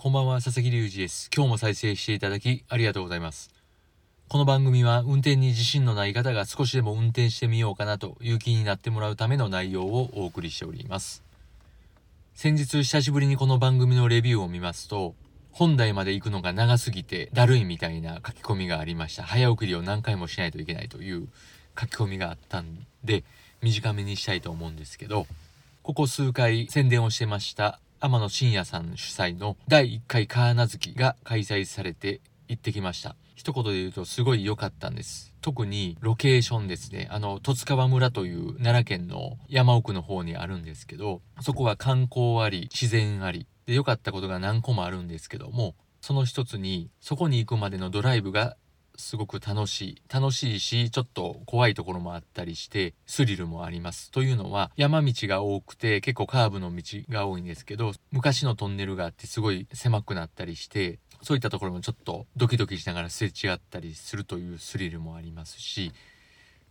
こんばんは、佐々木隆二です。今日も再生していただきありがとうございます。この番組は運転に自信のない方が少しでも運転してみようかなという気になってもらうための内容をお送りしております。先日久しぶりにこの番組のレビューを見ますと、本題まで行くのが長すぎてだるいみたいな書き込みがありました。早送りを何回もしないといけないという書き込みがあったんで、短めにしたいと思うんですけど、ここ数回宣伝をしてました天野真也さん主催の第1回カーナズキが開催されて行ってきました。一言で言うとすごい良かったんです。特にロケーションですね。あの、十津川村という奈良県の山奥の方にあるんですけど、そこは観光あり、自然あり。で、良かったことが何個もあるんですけども、その一つに、そこに行くまでのドライブがすごく楽しい。楽しいし、ちょっと怖いところもあったりして、スリルもあります。というのは、山道が多くて、結構カーブの道が多いんですけど、昔のトンネルがあってすごい狭くなったりして、そういったところもちょっとドキドキしながらすれ違ったりするというスリルもありますし、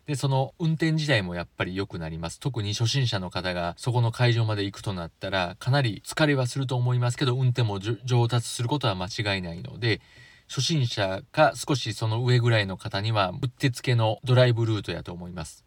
で、その運転自体もやっぱり良くなります。特に初心者の方がそこの会場まで行くとなったら、かなり疲れはすると思いますけど、運転も上達することは間違いないので、初心者か少しその上ぐらいの方にはうってつけのドライブルートやと思います。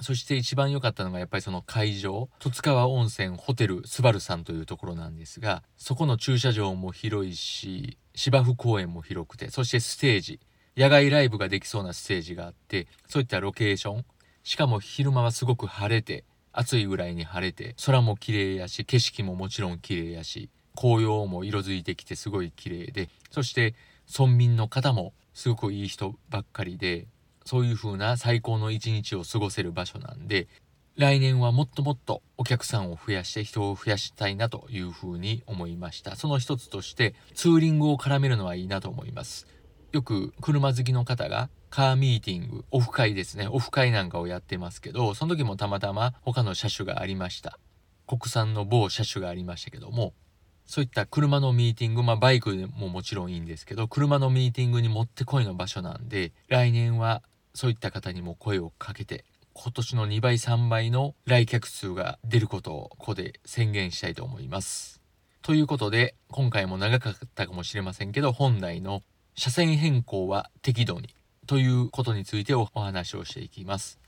そして一番良かったのがやっぱりその会場、十津川温泉ホテルスバルさんというところなんですが、そこの駐車場も広いし、芝生公園も広くて、そしてステージ、野外ライブができそうなステージがあって、そういったロケーション、しかも昼間はすごく晴れて、暑いぐらいに晴れて、空も綺麗やし、景色ももちろん綺麗やし、紅葉も色づいてきてすごい綺麗で、そして村民の方もすごくいい人ばっかりで、そういう風な最高の一日を過ごせる場所なんで、来年はもっともっとお客さんを増やして人を増やしたいなという風に思いました。その一つとしてツーリングを絡めるのはいいなと思います。よく車好きの方がカーミーティング、オフ会ですね、オフ会なんかをやってますけど、その時もたまたま他の車種がありました。国産の某車種がありましたけども、そういった車のミーティング、まあバイクでももちろんいいんですけど、車のミーティングにもってこいの場所なんで、来年はそういった方にも声をかけて、今年の2倍3倍の来客数が出ることをここで宣言したいと思います。ということで、今回も長かったかもしれませんけど、本題の車線変更は適度にということについてお話をしていきます。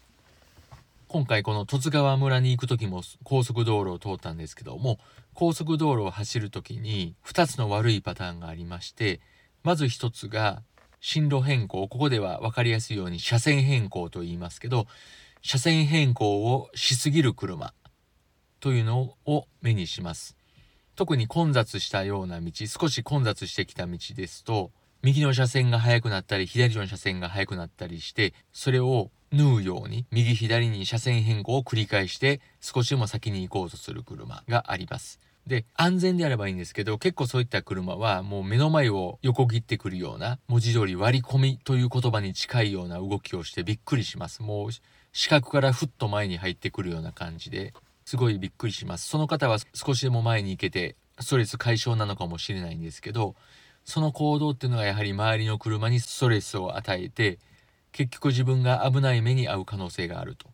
今回この十津川村に行く時も高速道路を通ったんですけども高速道路を走る時に2つの悪いパターンがありましてまず1つが進路変更。ここでは分かりやすいように車線変更と言いますけど車線変更をしすぎる車というのを目にします。特に混雑したような道少し混雑してきた道ですと右の車線が速くなったり左の車線が速くなったりしてそれを縫うように右左に車線変更を繰り返して少しでも先に行こうとする車があります。で、安全であればいいんですけど、結構そういった車はもう目の前を横切ってくるような、文字通り割り込みという言葉に近いような動きをしてびっくりします。もう視覚からふっと前に入ってくるような感じで、すごいびっくりします。その方は少しでも前に行けて、ストレス解消なのかもしれないんですけど、その行動っていうのがやはり周りの車にストレスを与えて、結局自分が危ない目に遭う可能性があると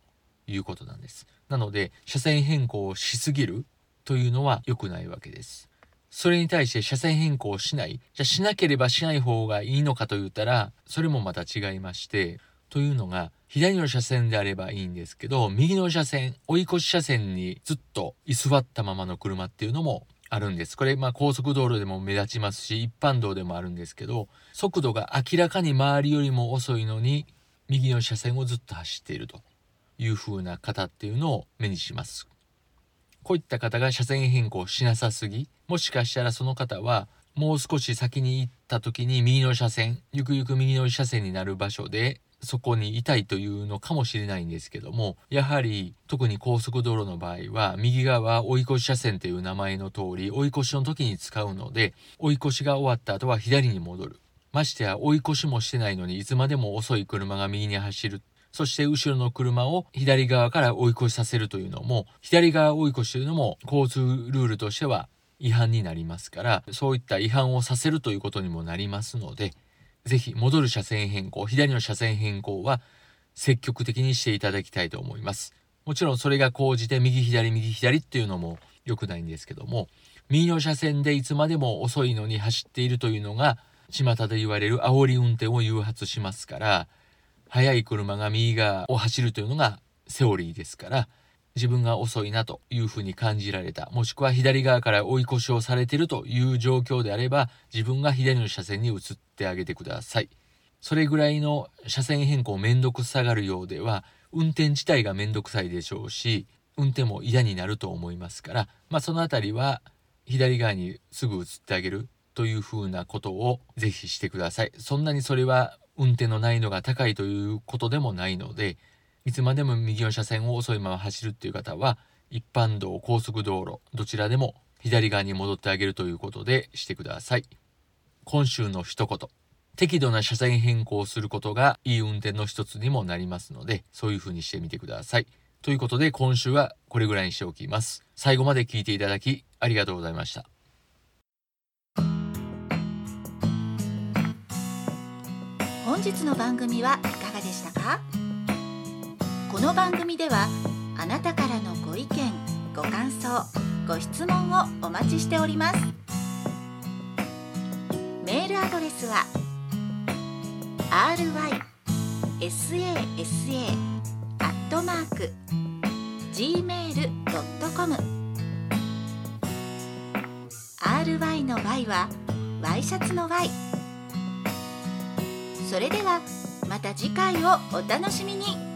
いうことなんです。なので、車線変更をしすぎるというのは良くないわけです。それに対して車線変更をしない。じゃあしなければしない方がいいのかと言ったら、それもまた違いまして、というのが、左の車線であればいいんですけど、右の車線、追い越し車線にずっと居座ったままの車っていうのもあるんです。これ、まあ高速道路でも目立ちますし、一般道でもあるんですけど、速度が明らかに周りよりも遅いのに、右の車線をずっと走っているという風な方っていうのを目にします。こういった方が車線変更しなさすぎ、もしかしたらその方は、もう少し先に行った時に右の車線、ゆくゆく右の車線になる場所でそこにいたいというのかもしれないんですけどもやはり特に高速道路の場合は右側追い越し車線という名前の通り追い越しの時に使うので追い越しが終わった後は左に戻る。ましてや追い越しもしてないのにいつまでも遅い車が右に走る。そして後ろの車を左側から追い越しさせるというのも左側追い越しというのも交通ルールとしては違反になりますからそういった違反をさせるということにもなりますのでぜひ戻る車線変更、左の車線変更は積極的にしていただきたいと思います。もちろんそれが講じて右左右左っていうのも良くないんですけども、右の車線でいつまでも遅いのに走っているというのが巷で言われる煽り運転を誘発しますから、速い車が右側を走るというのがセオリーですから、自分が遅いなというふうに感じられた、もしくは左側から追い越しをされているという状況であれば、自分が左の車線に移ってあげてください。それぐらいの車線変更めんどくさがるようでは、運転自体がめんどくさいでしょうし、運転も嫌になると思いますから、まあそのあたりは左側にすぐ移ってあげるというふうなことをぜひしてください。そんなにそれは運転の難易度が高いということでもないので、いつまでも右の車線を遅いまま走るっていう方は一般道高速道路どちらでも左側に戻ってあげるということでしてください。今週の一言。適度な車線変更をすることがいい運転の一つにもなりますのでそういう風にしてみてください。ということで今週はこれぐらいにしておきます。最後まで聞いていただきありがとうございました。本日の番組はいかがでしたか？この番組ではあなたからのご意見ご感想ご質問をお待ちしております。メールアドレスは rysasa.gmail.com ry の y はワイシャツの y それではまた次回をお楽しみに。